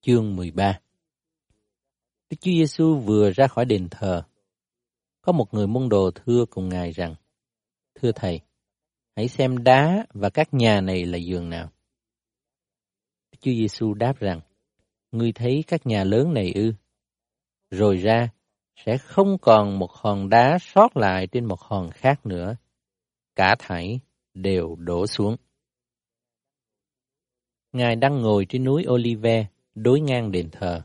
Chương 13 Đức Chúa Giêsu vừa ra khỏi đền thờ. Có một người môn đồ thưa cùng Ngài rằng, Thưa Thầy, hãy xem đá và các nhà này là giường nào. Đức Chúa Giêsu đáp rằng, Ngươi thấy các nhà lớn này ư? Rồi ra, sẽ không còn một hòn đá sót lại trên một hòn khác nữa. Cả thảy đều đổ xuống. Ngài đang ngồi trên núi Olive, đối ngang đền thờ,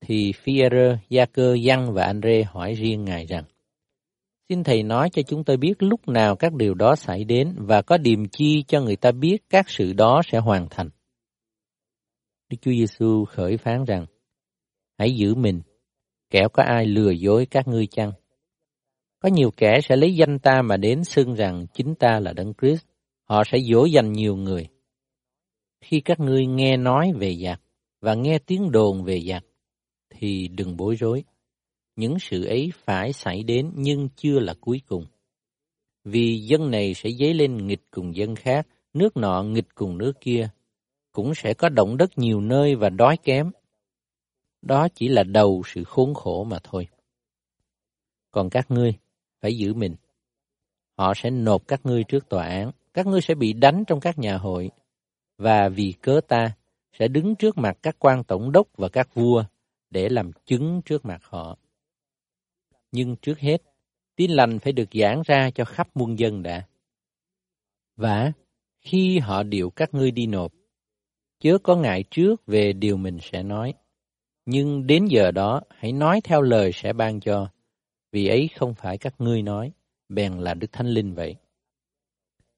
thì Fierre, Gia-cơ, Giăng và Andre hỏi riêng Ngài rằng, Xin Thầy nói cho chúng tôi biết lúc nào các điều đó xảy đến và có điềm chi cho người ta biết các sự đó sẽ hoàn thành. Đức Chúa Giêsu khởi phán rằng, Hãy giữ mình, kẻo có ai lừa dối các ngươi chăng? Có nhiều kẻ sẽ lấy danh ta mà đến xưng rằng chính ta là Đấng Christ. Họ sẽ dỗ dành nhiều người. Khi các ngươi nghe nói về giặc và nghe tiếng đồn về giặc, thì đừng bối rối. Những sự ấy phải xảy đến nhưng chưa là cuối cùng. Vì dân này sẽ dấy lên nghịch cùng dân khác, nước nọ nghịch cùng nước kia. Cũng sẽ có động đất nhiều nơi và đói kém. Đó chỉ là đầu sự khốn khổ mà thôi. Còn các ngươi, phải giữ mình. Họ sẽ nộp các ngươi trước tòa án, các ngươi sẽ bị đánh trong các nhà hội, và vì cớ ta sẽ đứng trước mặt các quan tổng đốc và các vua để làm chứng trước mặt họ. Nhưng trước hết, tin lành phải được giảng ra cho khắp muôn dân đã. Và khi họ điều các ngươi đi nộp, chớ có ngại trước về điều mình sẽ nói. Nhưng đến giờ đó, hãy nói theo lời sẽ ban cho, vì ấy không phải các ngươi nói, bèn là Đức Thánh Linh vậy.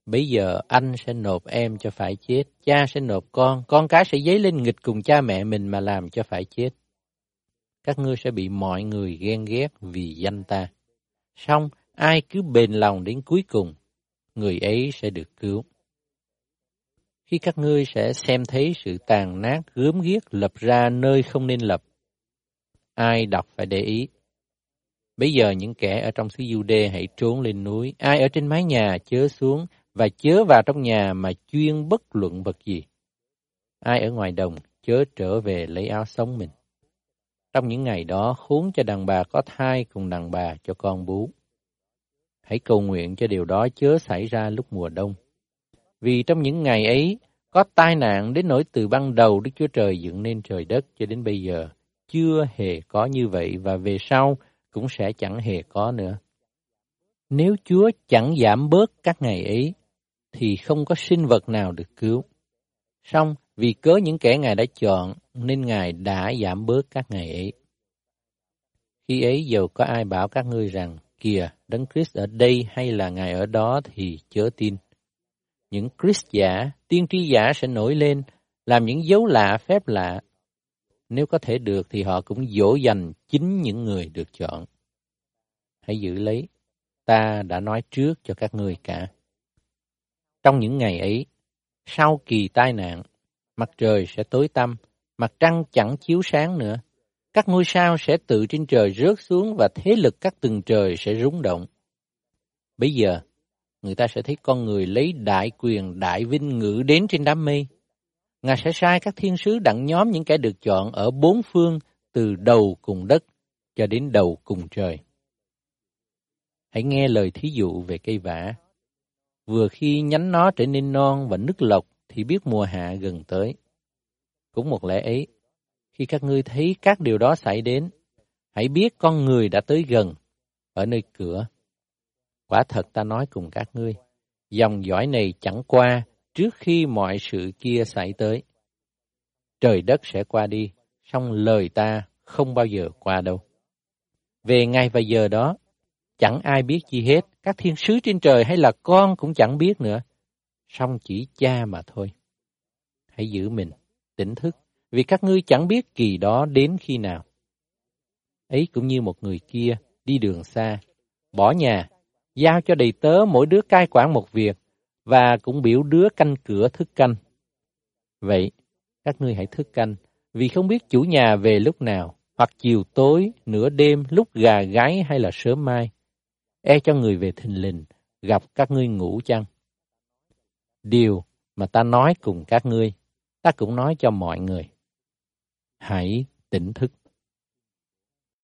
Bây giờ anh sẽ nộp em cho phải chết, cha sẽ nộp con, con cái sẽ dấy lên nghịch cùng cha mẹ mình mà làm cho phải chết. Các ngươi sẽ bị mọi người ghen ghét vì danh ta. Xong, ai cứ bền lòng đến cuối cùng, người ấy sẽ được cứu. Khi các ngươi sẽ xem thấy sự tàn nát gớm ghiếc lập ra nơi không nên lập, ai đọc phải để ý. Bây giờ những kẻ ở trong xứ Jude hãy trốn lên núi, ai ở trên mái nhà chớ xuống, và chớ vào trong nhà mà chuyên bất luận vật gì. Ai ở ngoài đồng chớ trở về lấy áo sống mình. Trong những ngày đó khốn cho đàn bà có thai cùng đàn bà cho con bú. Hãy cầu nguyện cho điều đó chớ xảy ra lúc mùa đông. Vì trong những ngày ấy có tai nạn đến nỗi từ ban đầu Đức Chúa Trời dựng nên trời đất cho đến bây giờ chưa hề có như vậy và về sau cũng sẽ chẳng hề có nữa. Nếu Chúa chẳng giảm bớt các ngày ấy, thì không có sinh vật nào được cứu. Song vì cớ những kẻ Ngài đã chọn nên Ngài đã giảm bớt các ngày ấy. Khi ấy dầu có ai bảo các ngươi rằng, kìa, Đấng Christ ở đây hay là Ngài ở đó thì chớ tin. Những Christ giả, tiên tri giả sẽ nổi lên, làm những dấu lạ, phép lạ. Nếu có thể được thì họ cũng dỗ dành chính những người được chọn. Hãy giữ lấy, ta đã nói trước cho các ngươi cả. Trong những ngày ấy, sau kỳ tai nạn, mặt trời sẽ tối tăm, mặt trăng chẳng chiếu sáng nữa. Các ngôi sao sẽ tự trên trời rớt xuống và thế lực các tầng trời sẽ rúng động. Bây giờ, người ta sẽ thấy con người lấy đại quyền đại vinh ngự đến trên đám mây. Ngài sẽ sai các thiên sứ đặng nhóm những kẻ được chọn ở bốn phương từ đầu cùng đất cho đến đầu cùng trời. Hãy nghe lời thí dụ về cây vả. Vừa khi nhánh nó trở nên non và nứt lọc thì biết mùa hạ gần tới. Cũng một lẽ ấy, khi các ngươi thấy các điều đó xảy đến, hãy biết con người đã tới gần, ở nơi cửa. Quả thật ta nói cùng các ngươi, dòng dõi này chẳng qua trước khi mọi sự kia xảy tới. Trời đất sẽ qua đi, song lời ta không bao giờ qua đâu. Về ngày và giờ đó, chẳng ai biết chi hết, các thiên sứ trên trời hay là con cũng chẳng biết nữa, song chỉ cha mà thôi. Hãy giữ mình, tỉnh thức, vì các ngươi chẳng biết kỳ đó đến khi nào. Ấy cũng như một người kia đi đường xa, bỏ nhà, giao cho đầy tớ mỗi đứa cai quản một việc, và cũng biểu đứa canh cửa thức canh. Vậy, các ngươi hãy thức canh, vì không biết chủ nhà về lúc nào, hoặc chiều tối, nửa đêm, lúc gà gáy hay là sớm mai e cho người về thình lình, gặp các ngươi ngủ chăng? Điều mà ta nói cùng các ngươi, ta cũng nói cho mọi người. hãy tỉnh thức.